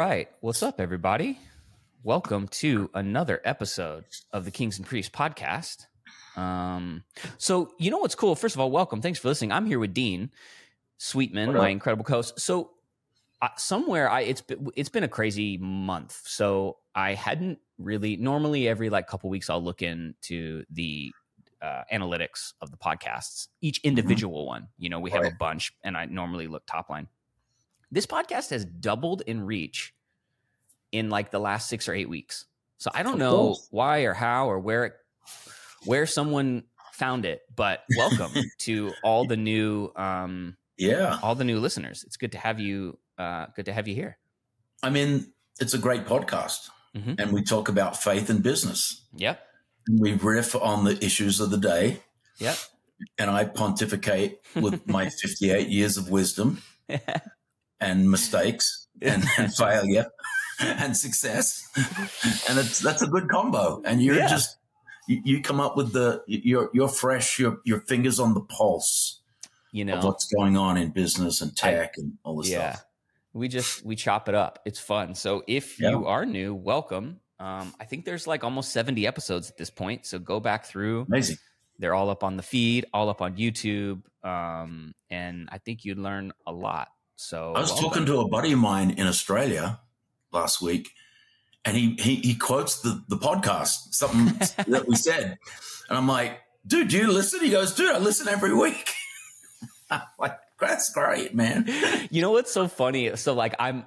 right. What's up, everybody? Welcome to another episode of the Kings and Priests podcast. Um, so you know what's cool? First of all, welcome. Thanks for listening. I'm here with Dean Sweetman, my incredible co host. So uh, somewhere I it's been, it's been a crazy month. So I hadn't really normally every like couple weeks I'll look into the uh, analytics of the podcasts, each individual mm-hmm. one. You know, we have right. a bunch, and I normally look top line. This podcast has doubled in reach in like the last six or eight weeks. So I don't know why or how or where it, where someone found it, but welcome to all the new um yeah all the new listeners. It's good to have you uh good to have you here. I mean, it's a great podcast, mm-hmm. and we talk about faith and business. Yep. We riff on the issues of the day. Yep. And I pontificate with my 58 years of wisdom and mistakes and, and failure and success. and it's, that's a good combo. And you're yeah. just, you, you, come up with the, you're, you're fresh, your, your fingers on the pulse. You know, what's going on in business and tech I, and all this yeah. stuff. We just, we chop it up. It's fun. So if yeah. you are new, welcome. Um, I think there's like almost 70 episodes at this point. So go back through. Amazing. They're all up on the feed, all up on YouTube. Um, and I think you'd learn a lot. So I was welcome. talking to a buddy of mine in Australia last week, and he he, he quotes the the podcast something that we said, and I'm like, dude, do you listen? He goes, dude, I listen every week. I'm like, that's great, man. You know what's so funny? So like, I'm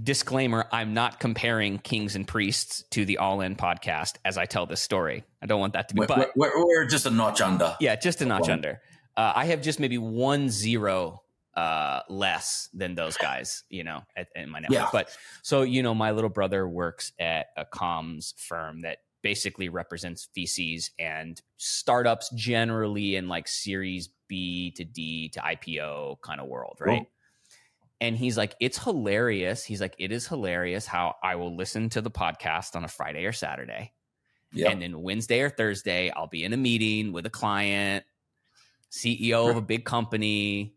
disclaimer i'm not comparing kings and priests to the all in podcast as i tell this story i don't want that to be we're, but we're, we're just a notch under yeah just a notch under uh, i have just maybe one zero uh, less than those guys, you know, at, in my network. Yeah. But so, you know, my little brother works at a comms firm that basically represents VCs and startups generally in like series B to D to IPO kind of world, right? And he's like, it's hilarious. He's like, it is hilarious how I will listen to the podcast on a Friday or Saturday. Yep. And then Wednesday or Thursday, I'll be in a meeting with a client, CEO of a big company,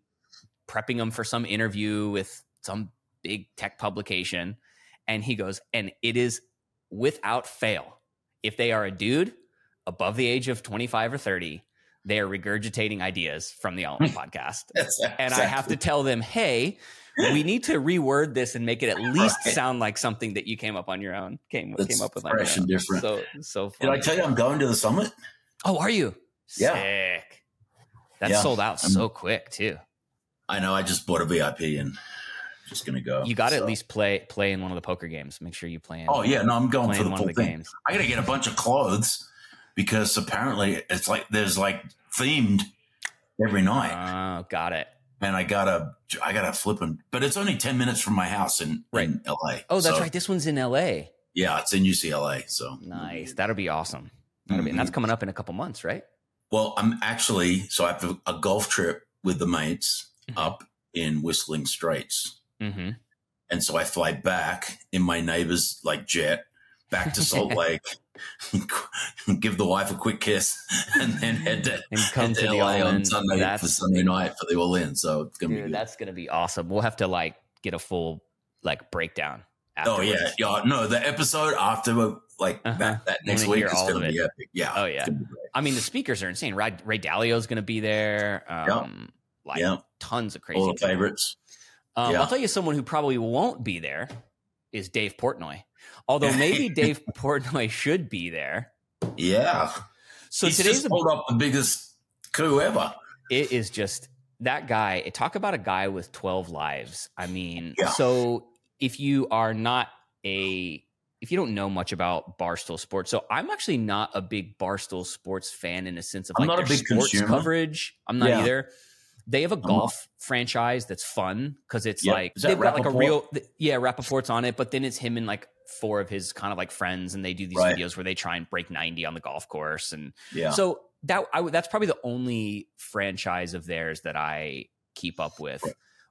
prepping them for some interview with some big tech publication. And he goes, and it is without fail. If they are a dude above the age of 25 or 30, they are regurgitating ideas from the All In podcast. exactly. And I have to tell them, hey, we need to reword this and make it at least right. sound like something that you came up on your own. Came That's came up with fresh and different. So so. Funny. Did I tell you I'm going to the summit? Oh, are you? Yeah. Sick. That yeah. sold out so quick too. I know. I just bought a VIP and just gonna go. You got to so. at least play play in one of the poker games. Make sure you play. In, oh yeah, no, I'm going for the full the thing. Games. I got to get a bunch of clothes because apparently it's like there's like themed every night. Oh, got it. And I gotta, I gotta flip them, but it's only ten minutes from my house in, right. in LA. Oh, that's so, right. This one's in LA. Yeah, it's in UCLA. So nice. That'll be awesome. That'll mm-hmm. be, and that's mm-hmm. coming up in a couple months, right? Well, I'm actually so I have a golf trip with the mates mm-hmm. up in Whistling Straits. Mm-hmm. And so I fly back in my neighbor's like jet back to Salt Lake, give the wife a quick kiss, and then head to, and come head to, to LA on Sunday that's, for Sunday night for the All In. So it's gonna dude, be good. that's gonna be awesome. We'll have to like get a full like breakdown. Afterwards. Oh yeah, yeah. No, the episode after like uh-huh. that, that next week is gonna be epic. Yeah. Oh yeah. I mean, the speakers are insane. Ray, Ray Dalio is gonna be there. Um. Like yep. tons of crazy All the favorites. Um, yeah. I'll tell you someone who probably won't be there is Dave Portnoy. Although maybe Dave Portnoy should be there. Yeah. So He's today's just pulled up the biggest coup ever. It is just that guy. Talk about a guy with twelve lives. I mean, yeah. so if you are not a if you don't know much about Barstool Sports, so I'm actually not a big Barstool Sports fan in a sense of like their sports consumer. coverage. I'm not yeah. either. They have a golf franchise that's fun because it's yep. like they've got like a real yeah Rapaport's on it, but then it's him and like four of his kind of like friends, and they do these right. videos where they try and break ninety on the golf course, and yeah. So that I, that's probably the only franchise of theirs that I keep up with.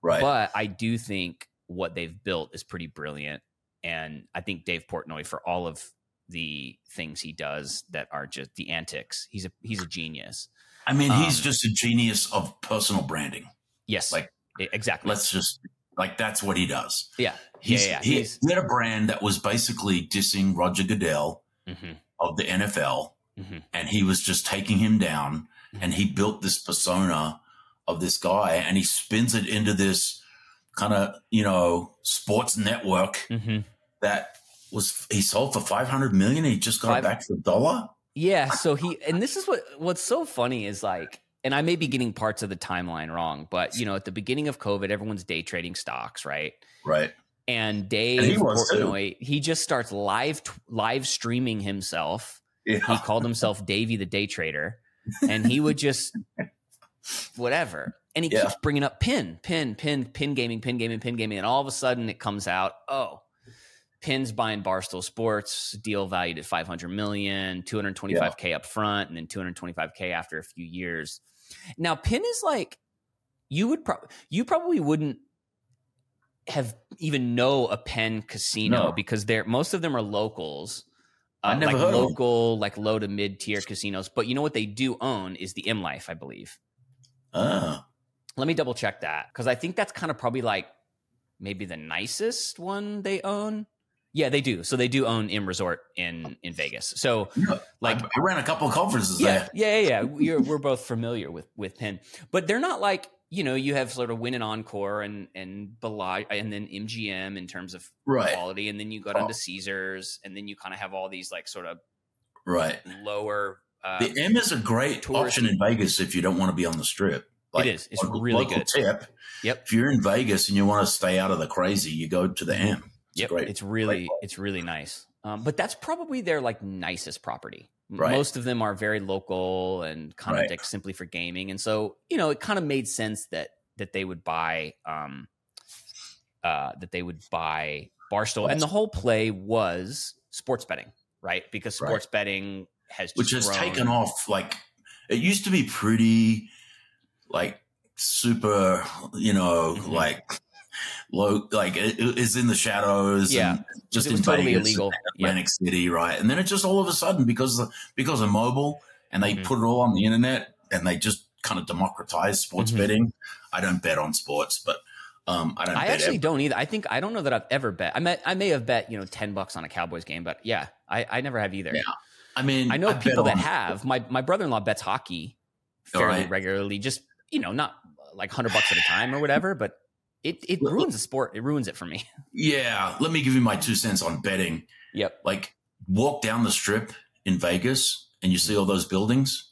Right. But I do think what they've built is pretty brilliant, and I think Dave Portnoy for all of the things he does that are just the antics. He's a he's a genius. I mean, he's um, just a genius of personal branding. Yes, like exactly. Let's just Like that's what he does. Yeah. He's, yeah, yeah. He, He's- he had a brand that was basically dissing Roger Goodell Mhm, of the NFL, mhm. and he was just taking him down. And he built this persona of this guy, and he spins it into this kind of you know sports network Mhm. that was he sold for five hundred million. He just got Five- it back for a dollar. Yeah. So he, and this is what, what's so funny is like, and I may be getting parts of the timeline wrong, but you know, at the beginning of COVID, everyone's day trading stocks, right? Right. And Dave And he. Portnoy, he just starts live live streaming himself. He called himself Davey the Day Trader, and he would just whatever. And he Yeah. keeps bringing up Penn, Penn, Penn, Penn gaming, Penn gaming, Penn gaming, and all of a sudden it comes out, oh, Penn's buying Barstool Sports, deal valued at 500 million, 225k up front, and then 225k after a few years. Now, Pin is like, you would pro- you probably wouldn't have even know a Penn casino No. because they're most of them are locals. uh, never like heard local, like low to mid tier casinos. But you know what they do own is the M Life, I believe. Ah, Let me double check that because I think that's kind of probably like maybe the nicest one they own. Yeah, they do. So they do own M Resort in in Vegas. So yeah. like I, I ran a couple of conferences yeah, there. yeah, yeah, yeah. We're, we're both familiar with with Penn, but they're not like you know you have sort of Wynn and Encore and and Bellagio and then MGM in terms of Right. quality, and then you go down Oh. to Caesars, and then you kind of have all these like sort of Right. lower. Uh, The M is a great touristy. option in Vegas if you don't want to be on the strip. it is. It's local- really local good. Tip. Yep. If you're in Vegas and you want to stay out of the crazy, you go to the M. It's Yep, great. it's really it's really nice. Um, but that's probably their like nicest property. Right. Most of them are very local and kind Right. simply for gaming, and so you know it kind of made sense that that they would buy um, uh, that they would buy Barstool, and the whole play was sports betting, right? Because Right. sports betting has which has grown. taken off. Like it used to be pretty, like super, you know, Mhm. like low, like it, is in the shadows. Yeah. and just in totally Vegas, illegal. Yeah. Atlantic City, right? And then it just all of a sudden because of, because of mobile and they Mhm. put it all on the internet and they just kind of democratize sports Mhm. betting. I don't bet on sports, but um, I don't. I actually ever. don't either. I think I don't know that I've ever bet. I may I may have bet you know ten bucks on a Cowboys game, but yeah, I, I never have either. Yeah. I mean, I know bet people that have. My my brother in law bets hockey fairly right. regularly. Just you know, not like hundred bucks at a time or whatever, but it it ruins the sport. It ruins it for me. Yeah, let me give you my two cents on betting. Yep. like walk down the strip in Vegas and you see all those buildings,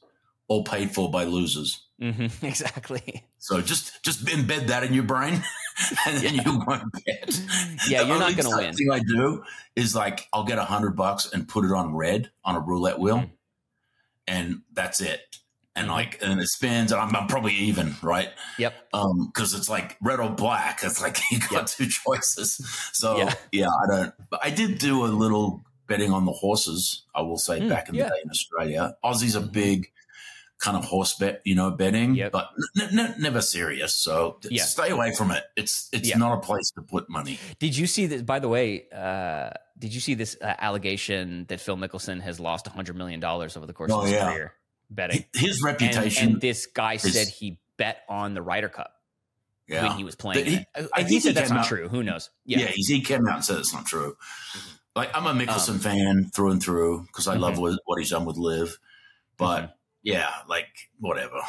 all paid for by losers. hmm exactly. So just just embed that in your brain, and then Yeah. you won't bet. Yeah, The you're not gonna such win. Thing I do is like I'll get a hundred bucks and put it on red on a roulette wheel, Mhm. and that's it. And Mhm. like and it spins, and I'm, I'm probably even, right? Yep. Um, because it's like red or black. It's like you got Yep. two choices. So Yeah. yeah. I don't. But I did do a little betting on the horses. I will say Mm, back in yeah. the day in Australia, Aussies are big kind of horse bet, you know, betting, Yep. but n- n- never serious. So Yeah. stay away from it. It's it's not a place to put money. Did you see this? By the way, uh, did you see this uh, allegation that Phil Mickelson has lost hundred million dollars over the course Oh, of his yeah. career betting? His reputation. and this guy is- said he bet on the Ryder Cup yeah. when he was playing. He- I and think he he said that's not out- true. Who knows? yeah, he's, he came out and said it's not true. Like I'm a Mickelson Um, fan through and through because I love Mhm. what, what he's done with LIV, but Mhm. yeah, like whatever.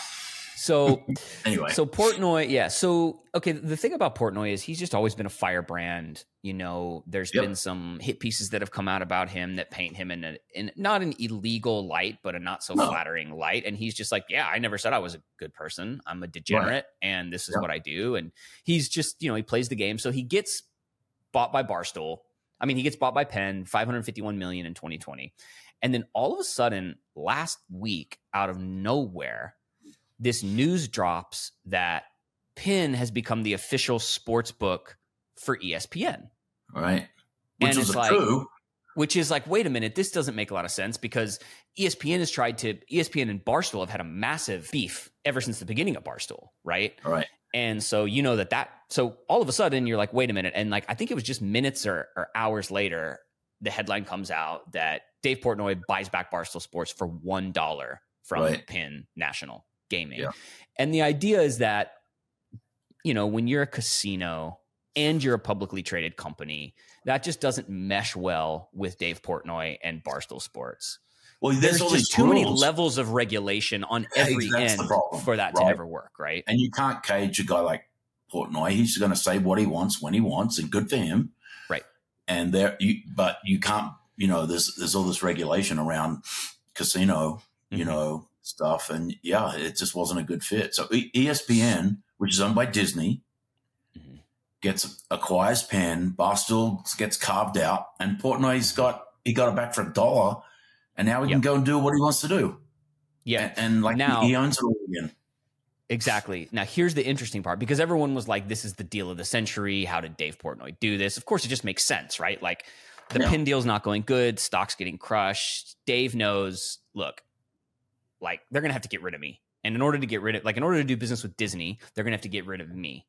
So Anyway, So Portnoy, yeah. So okay, the thing about Portnoy is he's just always been a firebrand. You know, there's Yep. been some hit pieces that have come out about him that paint him in a in not an illegal light, but a not so No. flattering light. And he's just like, yeah, I never said I was a good person. I'm a degenerate, and this is Yep. what I do. And he's just, you know, he plays the game. So he gets bought by Barstool. I mean, he gets bought by Penn, 551 million in 2020. And then all of a sudden, last week, out of nowhere, this news drops that Penn has become the official sports book for ESPN, Right. which and is it's like- true. which is like, wait a minute, this doesn't make a lot of sense because ESPN has tried to, ESPN and Barstool have had a massive beef ever since the beginning of Barstool, right? Right, And so you know that that so all of a sudden you're like, wait a minute, and like I think it was just minutes or, or hours later, the headline comes out that Dave Portnoy buys back Barstool Sports for one dollar from Right. Penn National Gaming, Yeah. and the idea is that you know when you're a casino, and you're a publicly traded company. That just doesn't mesh well with Dave Portnoy and Barstool Sports. Well, there's, there's just too rules. many levels of regulation on every end for that right? to ever work, right? And you can't cage a guy like Portnoy. He's going to say what he wants when he wants, and good for him, right? And there, you but you can't. You know, there's there's all this regulation around casino, mm-hmm. you know, stuff, and yeah, it just wasn't a good fit. So ESPN, which is owned by Disney, mm-hmm. gets acquires Penn. Barstool gets carved out, and Portnoy's got he got it back for a dollar and now he yep. can go and do what he wants to do. Yeah, and, and like now he owns it all again. Exactly. Now, here's the interesting part because everyone was like, this is the deal of the century. How did Dave Portnoy do this? Of course, it just makes sense, right? Like, the Penn deal's not going good, stock's getting crushed. Dave knows, look, like, they're going to have to get rid of me. And in order to get rid of, like, in order to do business with Disney, they're going to have to get rid of me.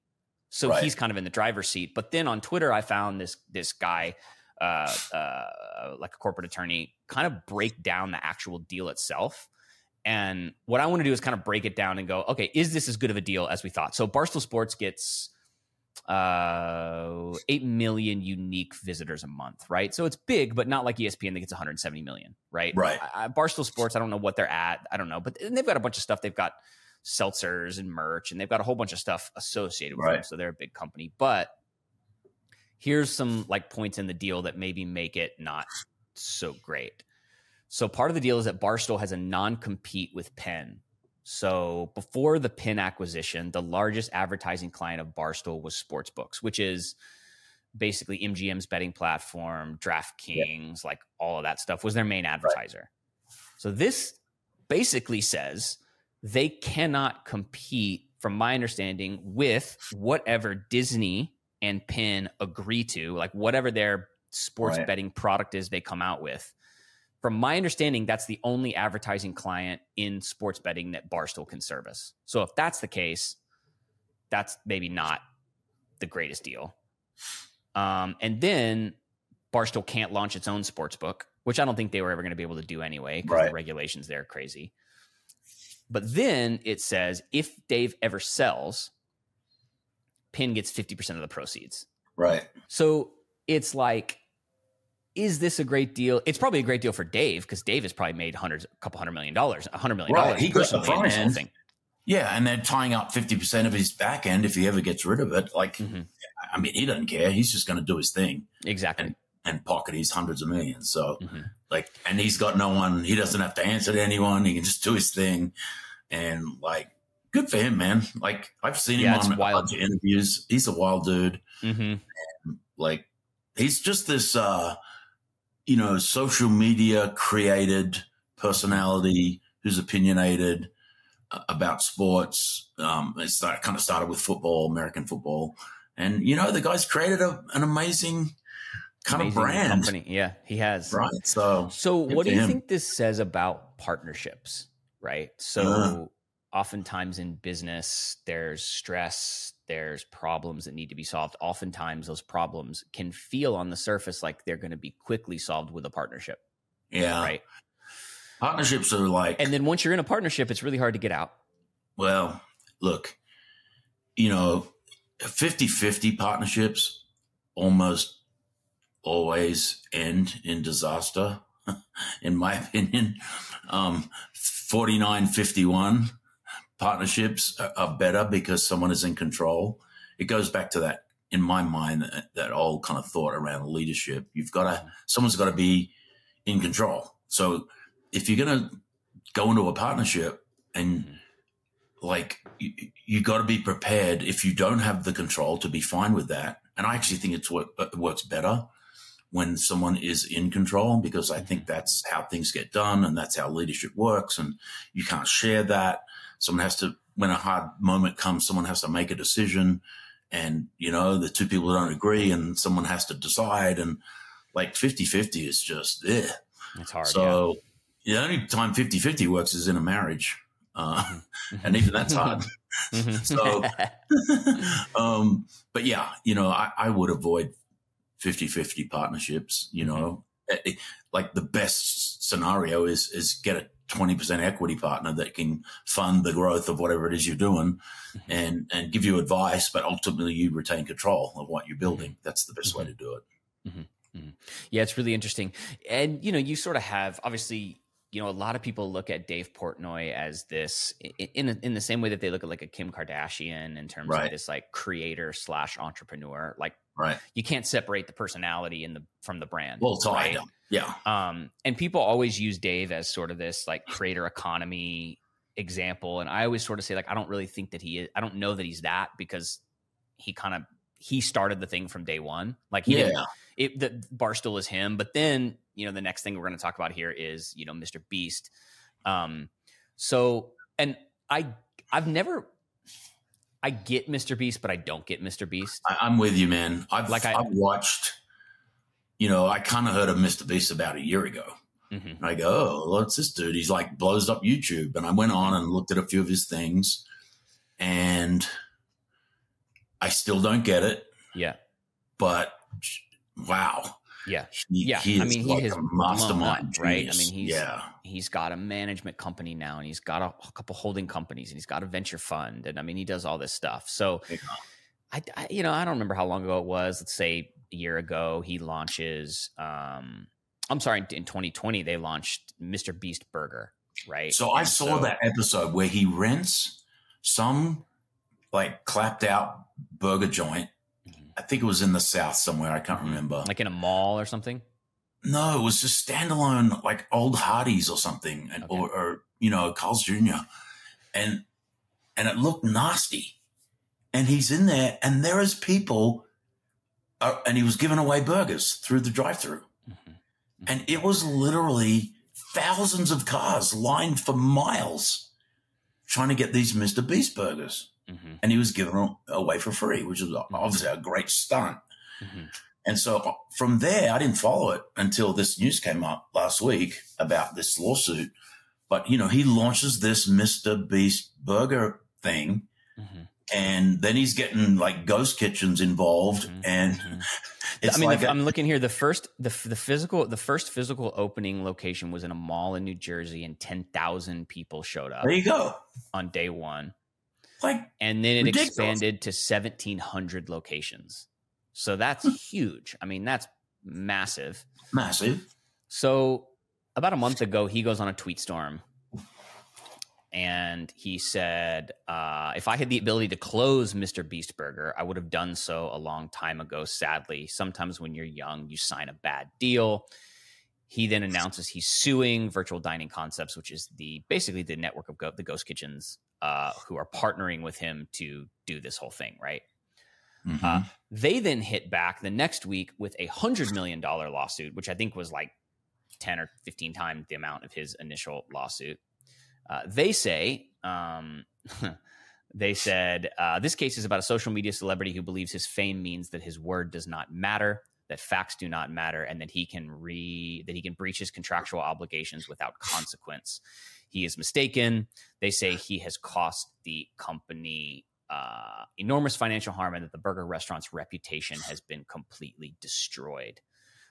So right. he's kind of in the driver's seat. But then on Twitter, I found this this guy uh, uh, like a corporate attorney, kind of break down the actual deal itself. And what I want to do is kind of break it down and go, okay, is this as good of a deal as we thought? So Barstool Sports gets uh 8 million unique visitors a month, right? So it's big, but not like ESPN that gets 170 million, right? Right. I, Barstool Sports, I don't know what they're at. I don't know, but they've got a bunch of stuff. They've got seltzers and merch, and they've got a whole bunch of stuff associated with right. them. So they're a big company. But here's some like points in the deal that maybe make it not so great. So part of the deal is that Barstool has a non-compete with Penn. So before the Penn acquisition, the largest advertising client of Barstool was Sportsbooks, which is basically MGM's betting platform, DraftKings, yeah. like all of that stuff was their main advertiser. Right. So this basically says they cannot compete, from my understanding, with whatever Disney and Penn agree to, like whatever their sports right. betting product is they come out with. From my understanding, that's the only advertising client in sports betting that Barstool can service. So if that's the case, that's maybe not the greatest deal. Um, and then Barstool can't launch its own sports book, which I don't think they were ever going to be able to do anyway because right. the regulations there are crazy. But then it says if Dave ever sells, Penn gets 50% of the proceeds. Right. So it's like, is this a great deal? It's probably a great deal for Dave because Dave has probably made hundreds, a couple hundred million dollars, a hundred million dollars. Right. He got the front end. Thing. Yeah, and they're tying up fifty percent of his back end if he ever gets rid of it. Like, mm-hmm. I mean, he doesn't care. He's just going to do his thing. Exactly. And, and pocket his hundreds of millions. So, mm-hmm. like, and he's got no one. He doesn't have to answer to anyone. He can just do his thing. And like, good for him, man. Like I've seen him yeah, on wild. a bunch of interviews. He's a wild dude. Mm-hmm. like he's just this, uh, you know, social media created personality who's opinionated uh, about sports. Um, it started, kind of started with football, American football, and you know the guy's created a, an amazing kind amazing of brand company. Yeah, he has. Right. So, so what do you him. think this says about partnerships? Right. So. Uh, oftentimes in business, there's stress, there's problems that need to be solved. Oftentimes, those problems can feel on the surface like they're going to be quickly solved with a partnership. Yeah. Right. Partnerships are like. And then once you're in a partnership, it's really hard to get out. Well, look, you know, 50 50 partnerships almost always end in disaster, in my opinion. Um, 49 51 partnerships are better because someone is in control. It goes back to that in my mind that, that old kind of thought around leadership. You've got to someone's got to be in control. So if you're going to go into a partnership and like you, you got to be prepared if you don't have the control to be fine with that. And I actually think it's what it works better when someone is in control because I think that's how things get done and that's how leadership works. And you can't share that someone has to, when a hard moment comes, someone has to make a decision and, you know, the two people don't agree and someone has to decide and like 50 50 is just, eh. It's hard. So yeah. the only time 50 50 works is in a marriage. Uh, mm-hmm. and even that's hard. Mm-hmm. so, um, but yeah, you know, I, I would avoid 50 50 partnerships, you know, mm-hmm. like the best scenario is, is get a 20% equity partner that can fund the growth of whatever it is you're doing mm-hmm. and, and give you advice, but ultimately you retain control of what you're building. That's the best mm-hmm. way to do it. Mm-hmm. mm-hmm. Yeah, it's really interesting. And, you know, you sort of have obviously you know, a lot of people look at Dave Portnoy as this in in the same way that they look at like a Kim Kardashian in terms right. of this like creator slash entrepreneur. Like, right, you can't separate the personality in the from the brand. Well, it's right? yeah. Um, and people always use Dave as sort of this like creator economy example, and I always sort of say like I don't really think that he is. I don't know that he's that because he kind of he started the thing from day one. Like, he yeah, it, the Barstool is him, but then you know the next thing we're going to talk about here is you know Mr. Beast. Um, so and I I've never I get Mr. Beast, but I don't get Mr. Beast. I, am with you, man. I've like I, have watched. You know, I kind of heard of Mr. Beast about a year ago. Mm-hmm. I go, oh, what's this dude? He's like blows up YouTube, and I went on and looked at a few of his things, and I still don't get it. Yeah, but wow, yeah, he, yeah. He I mean, like he has mastermind, up, right? I mean, he's yeah. He's got a management company now, and he's got a, a, couple holding companies, and he's got a venture fund, and I mean, he does all this stuff. So, I, I, you know, I don't remember how long ago it was. Let's say a year ago, he launches. um I'm sorry, in 2020 they launched Mr. Beast Burger, right? So and I saw so, that episode where he rents some like clapped out burger joint I think it was in the South somewhere. I can't remember. Like in a mall or something? No, it was just standalone, like old Hardee's or something, and, okay. or, or, you know, Carl's Jr. And, and it looked nasty. And he's in there, and there is people, uh, and he was giving away burgers through the drive through. Mm-hmm. Mm-hmm. And it was literally thousands of cars lined for miles trying to get these Mr. Beast burgers mm-hmm. and he was giving them away for free, which was mm-hmm. obviously a great stunt. Mm-hmm. And so uh, from there, I didn't follow it until this news came up last week about this lawsuit. But you know, he launches this Mr. Beast burger thing. Mm-hmm. And then he's getting like ghost kitchens involved, mm-hmm. and mm-hmm. I mean, like I'm looking here. The first, the the physical, the first physical opening location was in a mall in New Jersey, and ten thousand people showed up. There you go on day one. Like, and then it ridiculous. expanded to 1,700 locations. So that's hmm. huge. I mean, that's massive. Massive. So about a month ago, he goes on a tweet storm and he said, uh, if I had the ability to close Mr. Beast Burger, I would have done so a long time ago. Sadly, sometimes when you're young, you sign a bad deal. He then announces he's suing Virtual Dining Concepts, which is the basically the network of go- the ghost kitchens uh, who are partnering with him to do this whole thing, right? Mm-hmm. Uh, they then hit back the next week with a hundred million dollar lawsuit, which I think was like ten or fifteen times the amount of his initial lawsuit. Uh, they say um, they said uh, this case is about a social media celebrity who believes his fame means that his word does not matter, that facts do not matter, and that he can re that he can breach his contractual obligations without consequence he is mistaken. They say he has cost the company uh, enormous financial harm and that the burger restaurant's reputation has been completely destroyed.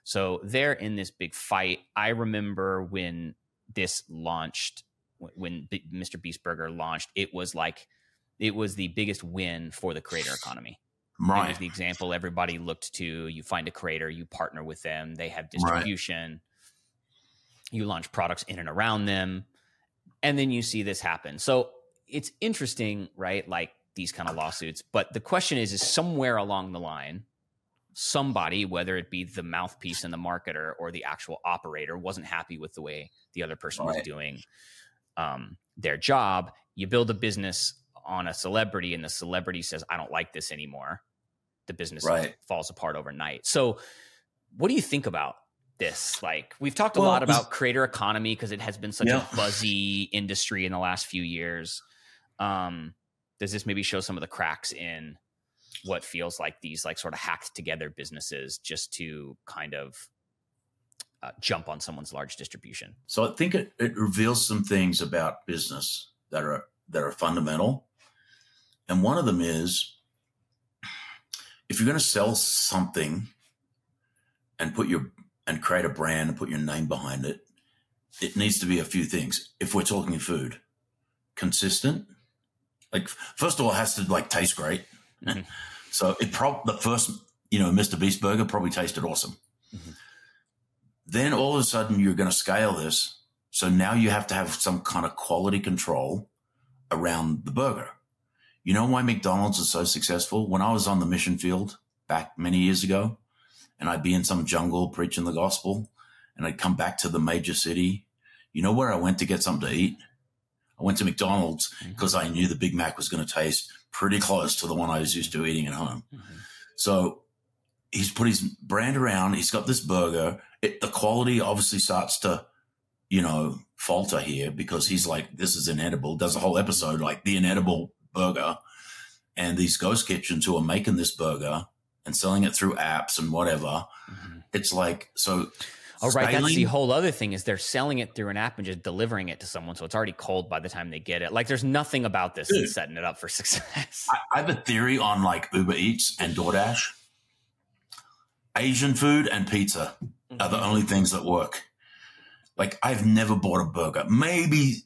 So they're in this big fight. I remember when this launched, when Mr. Beast Burger launched, it was like it was the biggest win for the creator economy. Right. The example everybody looked to. You find a creator, you partner with them, they have distribution, right. you launch products in and around them and then you see this happen. So it's interesting, right? Like these kind of lawsuits. But the question is, is somewhere along the line, somebody, whether it be the mouthpiece and the marketer or the actual operator, wasn't happy with the way the other person right. was doing um, their job. You build a business on a celebrity, and the celebrity says, "I don't like this anymore." The business right. falls apart overnight. So, what do you think about this? Like we've talked a well, lot about creator economy because it has been such yeah. a buzzy industry in the last few years. Um, does this maybe show some of the cracks in what feels like these like sort of hacked together businesses just to kind of uh, jump on someone's large distribution? So I think it, it reveals some things about business that are that are fundamental, and one of them is if you're going to sell something and put your and create a brand and put your name behind it, it needs to be a few things. If we're talking food, consistent. Like first of all, it has to like taste great. Mm-hmm. so it probably the first, you know, Mr. Beast burger probably tasted awesome. Mm-hmm. Then all of a sudden you're going to scale this. So now you have to have some kind of quality control around the burger. You know why McDonald's is so successful? When I was on the mission field back many years ago, and I'd be in some jungle preaching the gospel, and I'd come back to the major city. You know where I went to get something to eat? I went to McDonald's because mm-hmm. I knew the Big Mac was going to taste pretty close to the one I was used to eating at home. Mm-hmm. So he's put his brand around. He's got this burger. It, the quality obviously starts to, you know, falter here because he's like, this is inedible. Does a whole episode like the inedible burger. And these ghost kitchens who are making this burger and selling it through apps and whatever, mm-hmm. it's like, so Oh, right. That's the whole other thing is they're selling it through an app and just delivering it to someone, so it's already cold by the time they get it. Like, there's nothing about this Dude, that's setting it up for success. I, I have a theory on like Uber Eats and DoorDash. Asian food and pizza are the only things that work. Like, I've never bought a burger. Maybe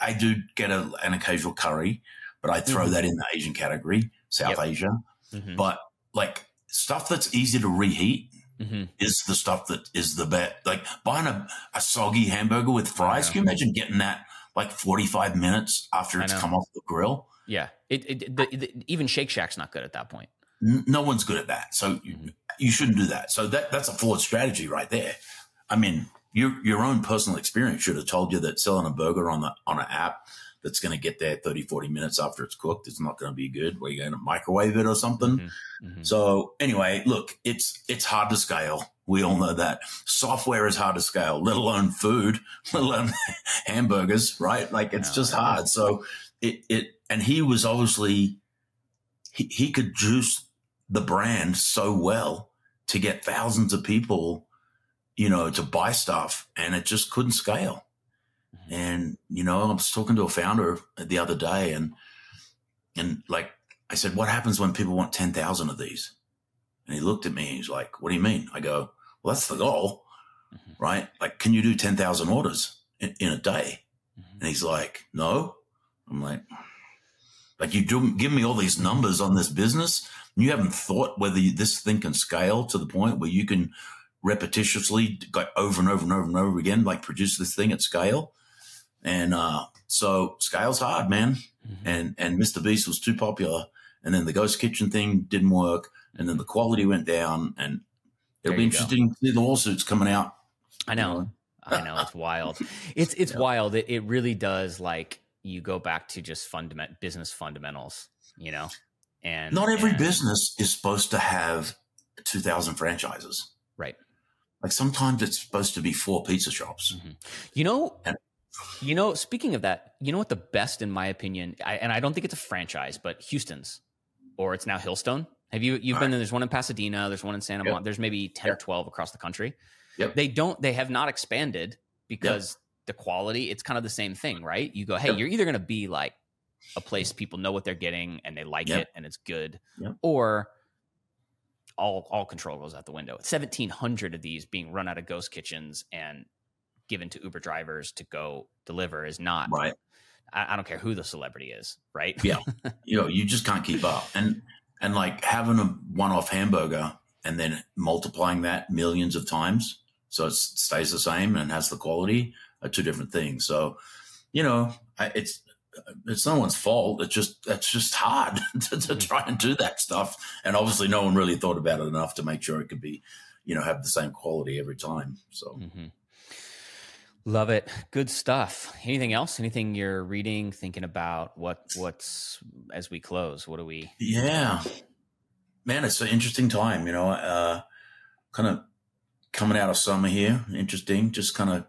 I do get a, an occasional curry, but I throw mm-hmm. that in the Asian category, South yep. Asia. Mm-hmm. But like stuff that's easy to reheat mm-hmm. is the stuff that is the best. Like buying a, a soggy hamburger with fries. Can you imagine getting that like 45 minutes after it's come off the grill? Yeah. It, it the, the, even Shake Shack's not good at that point. no one's good at that. So you, mm-hmm. you shouldn't do that. So that, that's a flawed strategy right there. I mean, your, your own personal experience should have told you that selling a burger on the, on an app that's going to get there 30, 40 minutes after it's cooked. It's not going to be good. Where you're going to microwave it or something. Mm-hmm. Mm-hmm. So anyway, look, it's, it's hard to scale. We all know that software is hard to scale, let alone food, let alone hamburgers, right? Like it's just hard. So it, it, and he was obviously, he, he could juice the brand so well to get thousands of people, you know, to buy stuff and it just couldn't scale. And, you know, I was talking to a founder the other day and, and like, I said, what happens when people want 10,000 of these? And he looked at me and he's like, what do you mean? I go, well, that's the goal, mm-hmm. right? Like, can you do 10,000 orders in, in a day? Mm-hmm. And he's like, no. I'm like, like you do give me all these numbers on this business. And you haven't thought whether you, this thing can scale to the point where you can repetitiously go over and over and over and over again, like produce this thing at scale. And uh, so scale's hard, man. Mm-hmm. And and Mr. Beast was too popular. And then the Ghost Kitchen thing didn't work. And then the quality went down. And it'll there be interesting go. to see the lawsuits coming out. I know. I know. It's wild. It's it's wild. It, it really does like you go back to just fundament business fundamentals, you know? And not every and, business is supposed to have 2000 franchises. Right. Like sometimes it's supposed to be four pizza shops. Mm-hmm. You know, and, you know, speaking of that, you know what the best, in my opinion, I, and I don't think it's a franchise, but Houston's, or it's now Hillstone. Have you you've All been right. there? There's one in Pasadena. There's one in Santa Monica. Yep. There's maybe ten yep. or twelve across the country. Yep. They don't. They have not expanded because the quality. It's kind of the same thing, right? You go, hey, you're either going to be like a place people know what they're getting and they like it and it's good, or all all control goes out the window. Seventeen hundred of these being run out of ghost kitchens and given to Uber drivers to go deliver is not right. I, I don't care who the celebrity is, right? Yeah, you know, you just can't keep up, and and like having a one-off hamburger and then multiplying that millions of times so it stays the same and has the quality are two different things. So, you know, it's it's no one's fault. It's just it's just hard to, to, mm-hmm. try and do that stuff. And obviously, no one really thought about it enough to make sure it could be, you know, have the same quality every time. So. Mm-hmm. Love it. Good stuff. Anything else? Anything you're reading, thinking about? What what's as we close? What do we? Yeah, man, it's an interesting time. You know, uh, kind of coming out of summer here. Interesting. Just kind of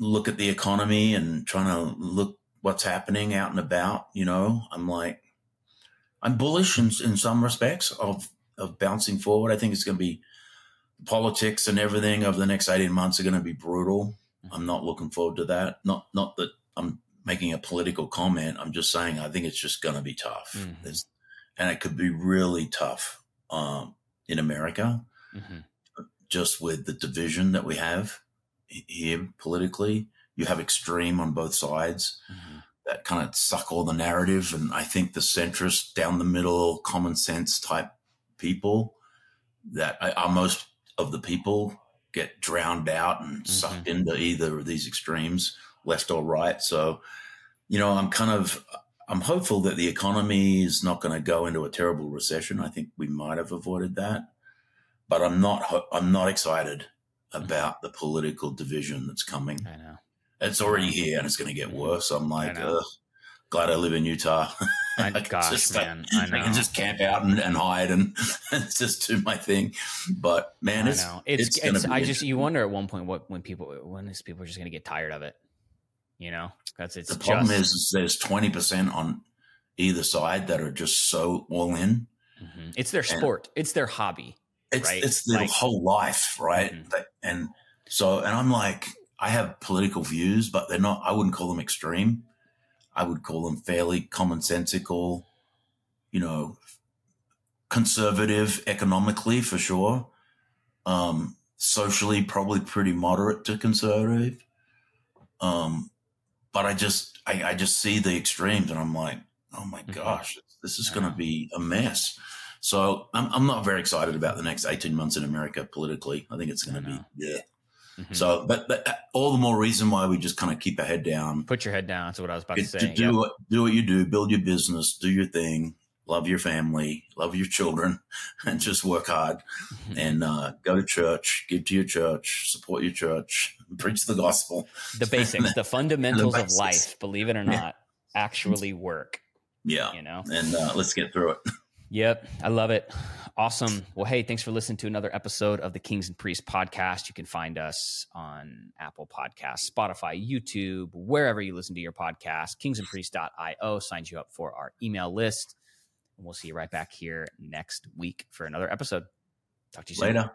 look at the economy and trying to look what's happening out and about. You know, I'm like, I'm bullish in, in some respects of of bouncing forward. I think it's going to be politics and everything over the next 18 months are going to be brutal. Mm-hmm. I'm not looking forward to that. Not not that I'm making a political comment. I'm just saying I think it's just going to be tough. Mm-hmm. and it could be really tough um, in America, mm-hmm. just with the division that we have here politically. You have extreme on both sides mm-hmm. that kind of suck all the narrative. And I think the centrist, down the middle, common sense type people that are most of the people get drowned out and mm-hmm. sucked into either of these extremes, left or right. So, you know, I'm kind of I'm hopeful that the economy is not going to go into a terrible recession. I think we might have avoided that, but I'm not I'm not excited mm-hmm. about the political division that's coming. I know it's already here and it's going to get worse. I'm like, I glad I live in Utah. I, I gosh, just, man, I, I, can just camp out and, and hide and, and, just do my thing. But man, it's, it's, it's, it's I just, you wonder at one point what, when people, when is people just going to get tired of it? You know, that's it's the problem just, is, is there's 20% on either side that are just so all in. Mm-hmm. It's their sport. It's their hobby. It's, right? it's their like, whole life. Right. Mm-hmm. And so, and I'm like, I have political views, but they're not, I wouldn't call them extreme I would call them fairly commonsensical, you know, conservative economically for sure. Um, socially, probably pretty moderate to conservative. Um, but I just, I, I, just see the extremes and I'm like, oh my mm-hmm. gosh, this is going to be a mess. So I'm, I'm not very excited about the next 18 months in America politically. I think it's going to be, yeah. Mm-hmm. So, but, but, uh, all the more reason why we just kind of keep our head down. Put your head down. That's what I was about to say. do yep. what do what you do. Build your business. Do your thing. Love your family. Love your children, and just work hard. Mm-hmm. And uh, go to church. Give to your church. Support your church. Preach the gospel. The basics, the fundamentals the of life. Believe it or not, yeah. actually work. Yeah, you know. And uh, let's get through it. Yep, I love it. Awesome. Well, hey, thanks for listening to another episode of the Kings and Priests podcast. You can find us on Apple Podcasts, Spotify, YouTube, wherever you listen to your podcast. Kingsandpriests.io signs you up for our email list. And we'll see you right back here next week for another episode. Talk to you soon. Later.